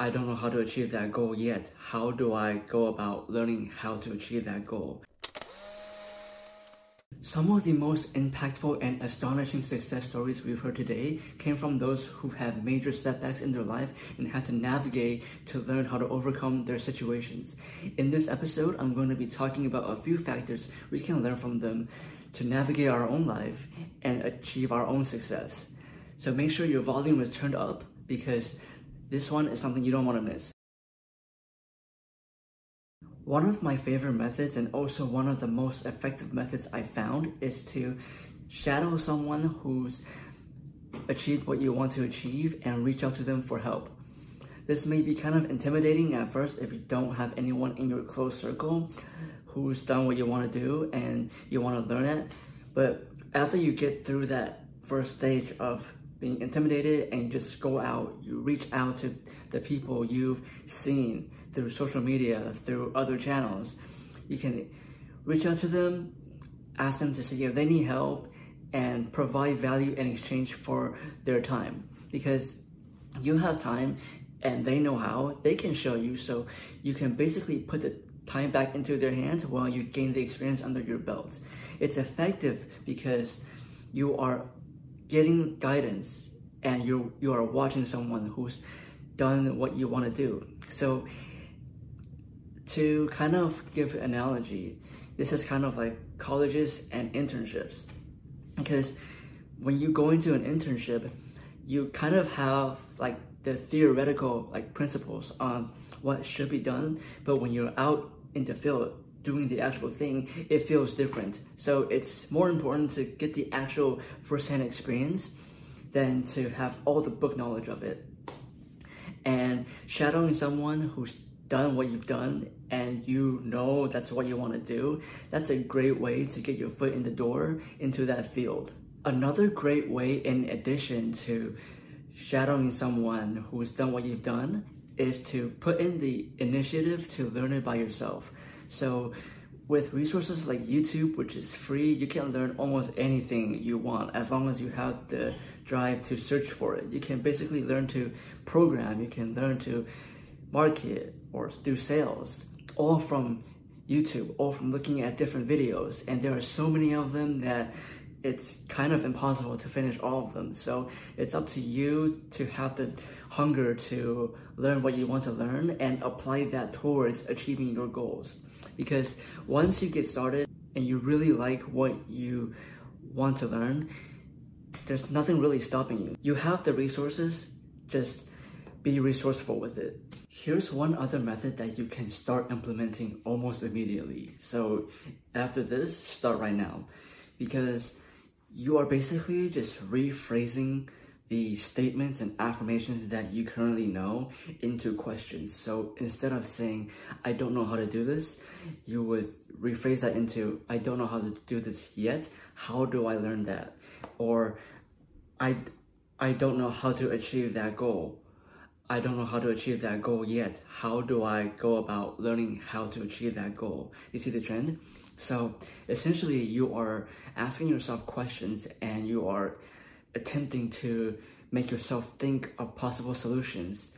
I don't know how to achieve that goal yet. How do I go about learning how to achieve that goal? Some of the most impactful and astonishing success stories we've heard today came from those who've had major setbacks in their life and had to navigate to learn how to overcome their situations. In this episode, I'm going to be talking about a few factors we can learn from them to navigate our own life and achieve our own success. So make sure your volume is turned up because this one is something you don't want to miss. One of my favorite methods and also one of the most effective methods I found is to shadow someone who's achieved what you want to achieve and reach out to them for help. This may be kind of intimidating at first if you don't have anyone in your close circle who's done what you want to do and you want to learn it. But after you get through that first stage of being intimidated and just go out, you reach out to the people you've seen through social media, through other channels. You can reach out to them, ask them to see if they need help, and provide value in exchange for their time. Because you have time and they know how, they can show you. So you can basically put the time back into their hands while you gain the experience under your belt. It's effective because you are getting guidance and you you are watching someone who's done what you want to do. So to kind of give an analogy, this is kind of like colleges and internships. Because when you go into an internship, you kind of have like the theoretical like principles on what should be done, but when you're out in the field doing the actual thing, it feels different. So it's more important to get the actual firsthand experience than to have all the book knowledge of it. And shadowing someone who's done what you've done and you know that's what you want to do, that's a great way to get your foot in the door into that field. Another great way, in addition to shadowing someone who's done what you've done, is to put in the initiative to learn it by yourself. So with resources like YouTube, which is free, you can learn almost anything you want as long as you have the drive to search for it. You can basically learn to program, you can learn to market or do sales, all from YouTube, all from looking at different videos. And there are so many of them that it's kind of impossible to finish all of them. So it's up to you to have the hunger to learn what you want to learn and apply that towards achieving your goals. Because once you get started and you really like what you want to learn, there's nothing really stopping you. You have the resources, just be resourceful with it. Here's one other method that you can start implementing almost immediately. So after this, start right now. Because you are basically just rephrasing the statements and affirmations that you currently know into questions. So instead of saying, I don't know how to do this, you would rephrase that into, I don't know how to do this yet. How do I learn that? Or, I, I don't know how to achieve that goal. I don't know how to achieve that goal yet. How do I go about learning how to achieve that goal? You see the trend? So essentially, you are asking yourself questions and you are attempting to make yourself think of possible solutions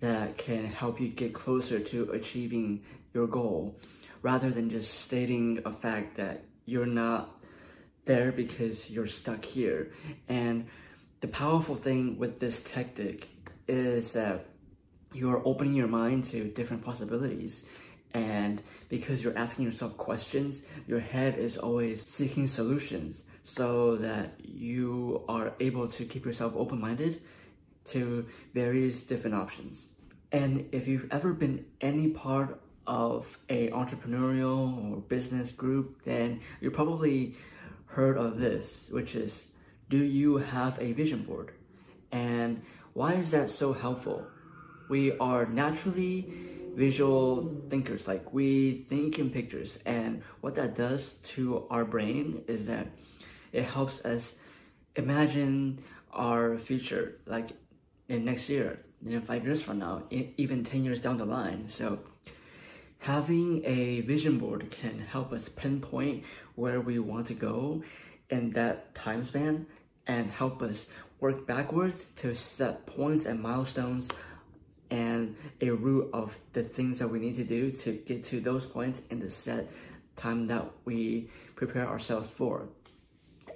that can help you get closer to achieving your goal rather than just stating a fact that you're not there because you're stuck here. And the powerful thing with this tactic is that you are opening your mind to different possibilities and because you're asking yourself questions, your head is always seeking solutions so that you are able to keep yourself open-minded to various different options. And if you've ever been any part of a entrepreneurial or business group, then you probably heard of this, which is, do you have a vision board? And why is that so helpful? We are naturally visual thinkers. Like we think in pictures, and what that does to our brain is that it helps us imagine our future, like in next year, you know, five years from now, even 10 years down the line. So having a vision board can help us pinpoint where we want to go in that time span and help us work backwards to set points and milestones and a route of the things that we need to do to get to those points in the set time that we prepare ourselves for.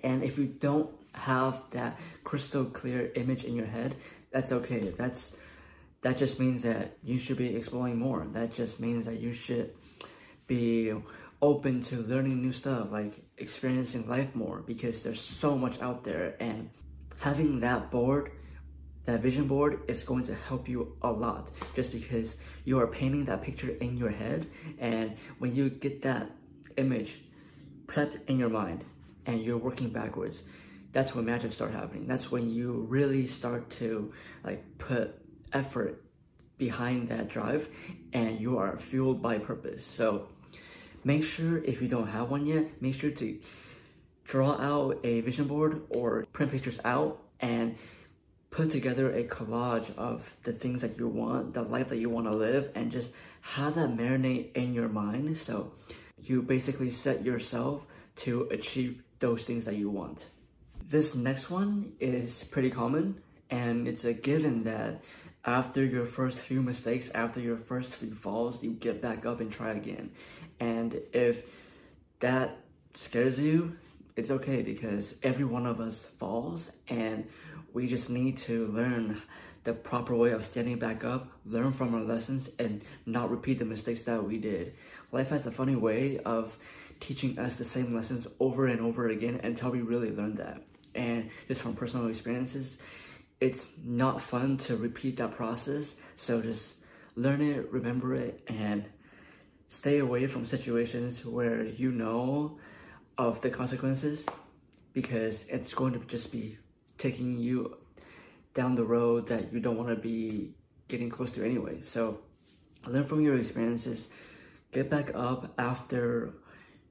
And if you don't have that crystal clear image in your head, that's okay. That's that just means that you should be exploring more. That just means that you should be open to learning new stuff, like experiencing life more because there's so much out there and having that board that vision board is going to help you a lot just because you are painting that picture in your head. And when you get that image prepped in your mind and you're working backwards that's when magic start happening. That's when you really start to like put effort behind that drive and you are fueled by purpose. So make sure if you don't have one yet make sure to draw out a vision board or print pictures out and put together a collage of the things that you want, the life that you want to live, and just have that marinate in your mind. So you basically set yourself to achieve those things that you want. This next one is pretty common, and it's a given that after your first few mistakes, after your first few falls, you get back up and try again. And if that scares you, it's okay because every one of us falls and we just need to learn the proper way of standing back up, learn from our lessons, and not repeat the mistakes that we did. Life has a funny way of teaching us the same lessons over and over again until we really learn that. And just from personal experiences, it's not fun to repeat that process. So just learn it, remember it, and stay away from situations where you know of the consequences because it's going to just be taking you down the road that you don't want to be getting close to anyway. So learn from your experiences, get back up after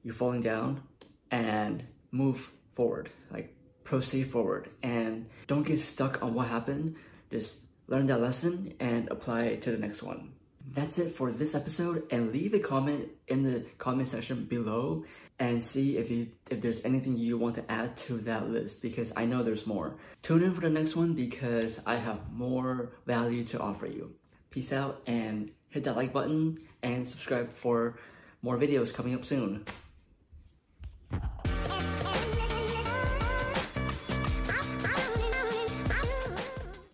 you're falling down and move forward. Like proceed forward and don't get stuck on what happened. Just learn that lesson and apply it to the next one. That's it for this episode and leave a comment in the comment section below and see if you if there's anything you want to add to that list because I know there's more. Tune in for the next one because I have more value to offer you. Peace out and hit that like button and subscribe for more videos coming up soon.